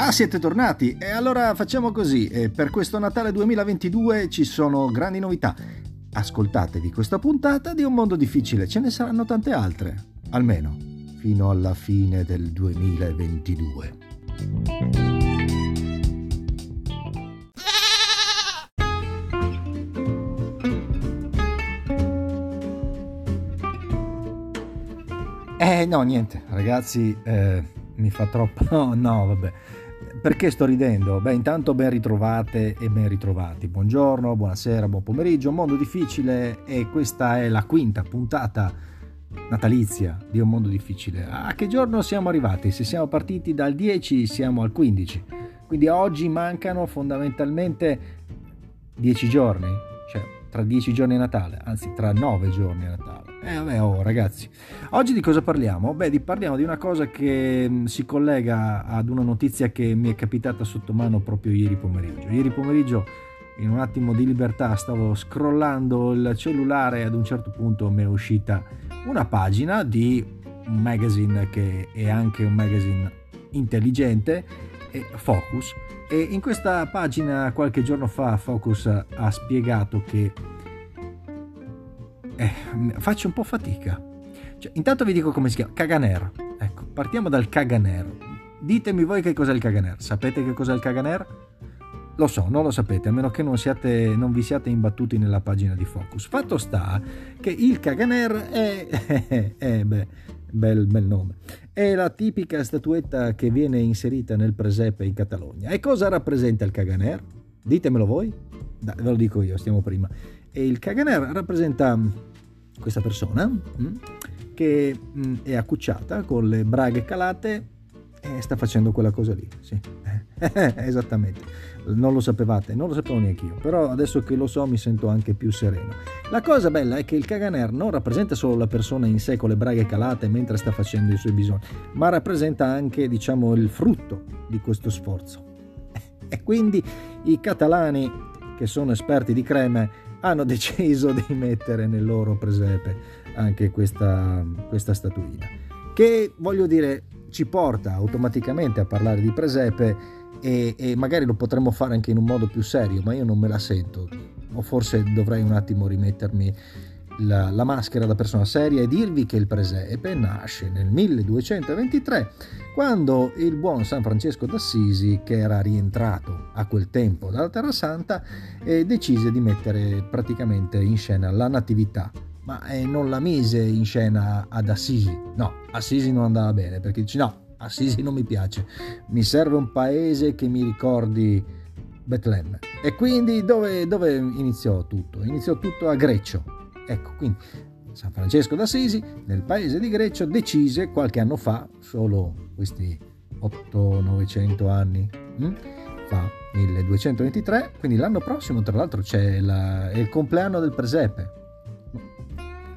Ah, siete tornati? E allora facciamo così. Per questo Natale 2022 ci sono grandi novità. Ascoltatevi questa puntata di Un mondo difficile, ce ne saranno tante altre, almeno fino alla fine del 2022. Eh no, niente, ragazzi, eh, mi fa troppo... No, no, vabbè. Perché sto ridendo? Beh, intanto ben ritrovate e ben ritrovati. Buongiorno, buonasera, buon pomeriggio. Mondo difficile e questa è la quinta puntata natalizia di Un mondo difficile. A che giorno siamo arrivati? Se siamo partiti dal 10 siamo al 15. Quindi oggi mancano fondamentalmente 10 giorni, tra 10 giorni a Natale, anzi tra 9 giorni a Natale. Eh vabbè, oh ragazzi. Oggi di cosa parliamo? Beh, di, parliamo di una cosa che mm, si collega ad una notizia che mi è capitata sotto mano proprio ieri pomeriggio. Ieri pomeriggio, in un attimo di libertà, stavo scrollando il cellulare e ad un certo punto mi è uscita una pagina di un magazine che è anche un magazine intelligente, Focus. E in questa pagina qualche giorno fa Focus ha spiegato che eh, faccio un po' fatica. Cioè, intanto vi dico come si chiama, Caganer. Ecco, partiamo dal Caganer. Ditemi voi che cos'è il Caganer. Sapete che cos'è il Caganer? Lo so, non lo sapete, a meno che non, siate, non vi siate imbattuti nella pagina di Focus. Fatto sta che il Caganer è... è beh, bel, bel nome. È la tipica statuetta che viene inserita nel presepe in Catalogna. E cosa rappresenta il Caganer? Ditemelo voi. Dai, ve lo dico io, stiamo prima. E il Caganer rappresenta questa persona mm, che mm, è accucciata con le braghe calate e sta facendo quella cosa lì. Sì. Esattamente, non lo sapevate, non lo sapevo neanche io, però adesso che lo so mi sento anche più sereno. La cosa bella è che il Caganer non rappresenta solo la persona in sé con le braghe calate mentre sta facendo i suoi bisogni, ma rappresenta anche, diciamo, il frutto di questo sforzo. E quindi i catalani, che sono esperti di creme, hanno deciso di mettere nel loro presepe anche questa, questa statuina. Che voglio dire ci porta automaticamente a parlare di presepe e, e, magari lo potremmo fare anche in un modo più serio, ma io non me la sento. O forse dovrei un attimo rimettermi la, la, maschera da persona seria e dirvi che il presepe nasce nel 1223 quando il buon San Francesco d'Assisi che era rientrato a quel tempo dalla Terra Santa eh, decise di mettere praticamente in scena la natività ma eh, non la mise in scena ad Assisi no, Assisi non andava bene perché dice no, Assisi non mi piace mi serve un paese che mi ricordi Betlemme e quindi dove, dove iniziò tutto? iniziò tutto a Greccio Ecco, quindi San Francesco d'Assisi nel paese di Greccio decise qualche anno fa, solo questi 800-900 anni hm, fa, 1223, quindi l'anno prossimo tra l'altro c'è la, il compleanno del presepe.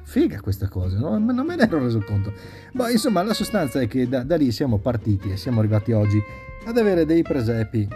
Figa questa cosa, no? non me ne ero reso conto. Ma insomma la sostanza è che da, da lì siamo partiti e siamo arrivati oggi ad avere dei presepi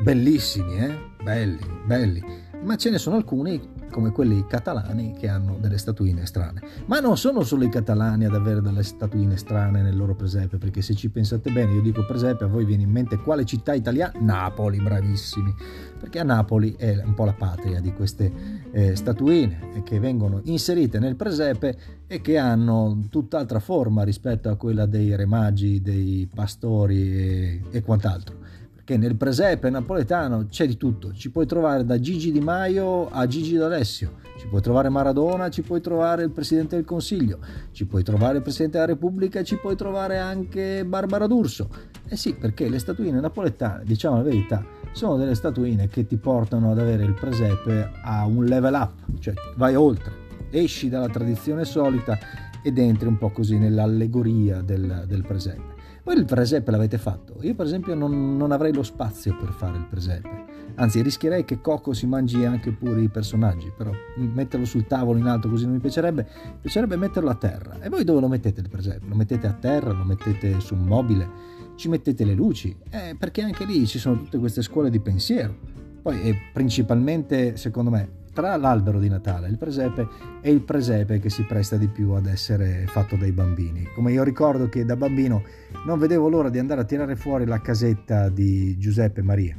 bellissimi, eh? belli, belli, ma ce ne sono alcuni come quelli catalani che hanno delle statuine strane. Ma non sono solo i catalani ad avere delle statuine strane nel loro presepe, perché se ci pensate bene, io dico presepe, a voi viene in mente quale città italiana? Napoli, bravissimi, perché a Napoli è un po' la patria di queste eh, statuine che vengono inserite nel presepe e che hanno tutt'altra forma rispetto a quella dei re magi, dei pastori e, e quant'altro che nel presepe napoletano c'è di tutto, ci puoi trovare da Gigi Di Maio a Gigi D'Alessio, ci puoi trovare Maradona, ci puoi trovare il Presidente del Consiglio, ci puoi trovare il Presidente della Repubblica, ci puoi trovare anche Barbara D'Urso. Eh sì, perché le statuine napoletane, diciamo la verità, sono delle statuine che ti portano ad avere il presepe a un level up, cioè vai oltre, esci dalla tradizione solita ed entri un po' così nell'allegoria del, del presepe. Voi il presepe l'avete fatto? Io per esempio non, non, avrei lo spazio per fare il presepe. Anzi, rischierei che Coco si mangi anche pure i personaggi, però metterlo sul tavolo in alto così non mi piacerebbe. Mi piacerebbe metterlo a terra. E voi dove lo mettete il presepe? Lo mettete a terra? Lo mettete su un mobile? Ci mettete le luci? Eh, perché anche lì ci sono tutte queste scuole di pensiero. Poi, e principalmente, secondo me, tra l'albero di Natale e il presepe è il presepe che si presta di più ad essere fatto dai bambini. Come io ricordo che da bambino non vedevo l'ora di andare a tirare fuori la casetta di Giuseppe Maria,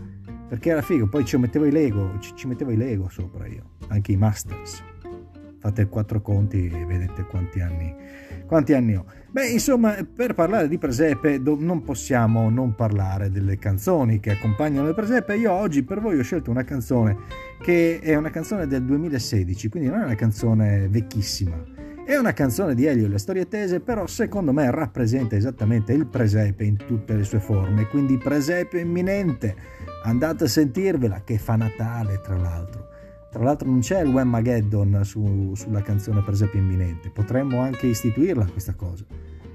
perché era figo, poi ci mettevo i Lego, ci, ci mettevo i Lego sopra io, anche i Masters. Fate quattro conti e vedete quanti anni, quanti anni ho. Beh, insomma, per parlare di presepe non possiamo non parlare delle canzoni che accompagnano le presepe. Io oggi per voi ho scelto una canzone che è una canzone del 2016, quindi non è una canzone vecchissima. È una canzone di Elio e le storie tese, però secondo me rappresenta esattamente il presepe in tutte le sue forme, quindi presepe imminente. Andate a sentirvela, che fa Natale tra l'altro. Tra l'altro non c'è il Wemageddon su, sulla canzone Presepe imminente, potremmo anche istituirla questa cosa.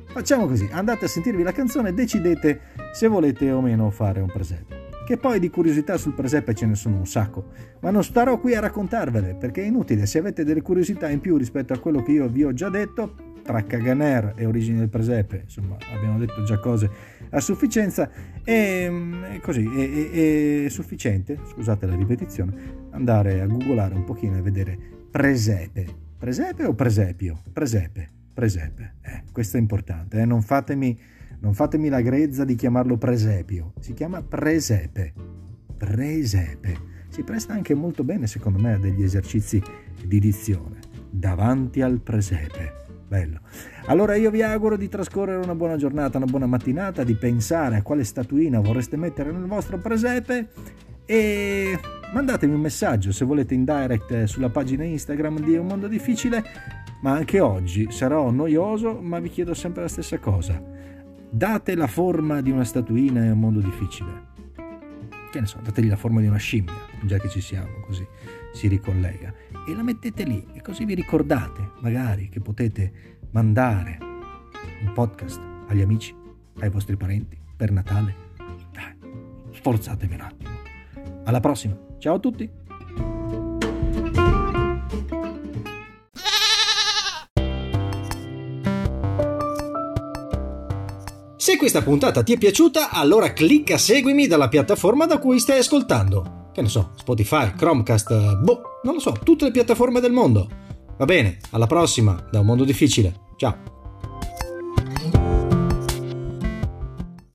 Facciamo così, andate a sentirvi la canzone e decidete se volete o meno fare un presepe. Che poi di curiosità sul presepe ce ne sono un sacco, ma non starò qui a raccontarvele perché è inutile, se avete delle curiosità in più rispetto a quello che io vi ho già detto, tra Caganer e origine del presepe, insomma abbiamo detto già cose a sufficienza, e così è, è, sufficiente, scusate la ripetizione, andare a googolare un pochino e vedere presepe, presepe o presepio? Presepe presepe. Eh, questo è importante, eh? non, fatemi, non fatemi la grezza di chiamarlo presepio, si chiama presepe. Presepe. Si presta anche molto bene, secondo me, a degli esercizi di dizione. Davanti al presepe. Bello. Allora io vi auguro di trascorrere una buona giornata, una buona mattinata, di pensare a quale statuina vorreste mettere nel vostro presepe e mandatemi un messaggio se volete in direct sulla pagina Instagram di Un Mondo Difficile ma anche oggi sarò noioso, ma vi chiedo sempre la stessa cosa. Date la forma di una statuina in un mondo difficile. Che ne so, dategli la forma di una scimmia, già che ci siamo, così si ricollega. E la mettete lì e così vi ricordate, magari, che potete mandare un podcast agli amici, ai vostri parenti, per Natale. Dai, sforzatevi un attimo. Alla prossima, ciao a tutti! Questa puntata ti è piaciuta, allora clicca seguimi dalla piattaforma da cui stai ascoltando. Che ne so, Spotify, Chromecast, boh, non lo so, tutte le piattaforme del mondo. Va bene, alla prossima, da un mondo difficile. Ciao.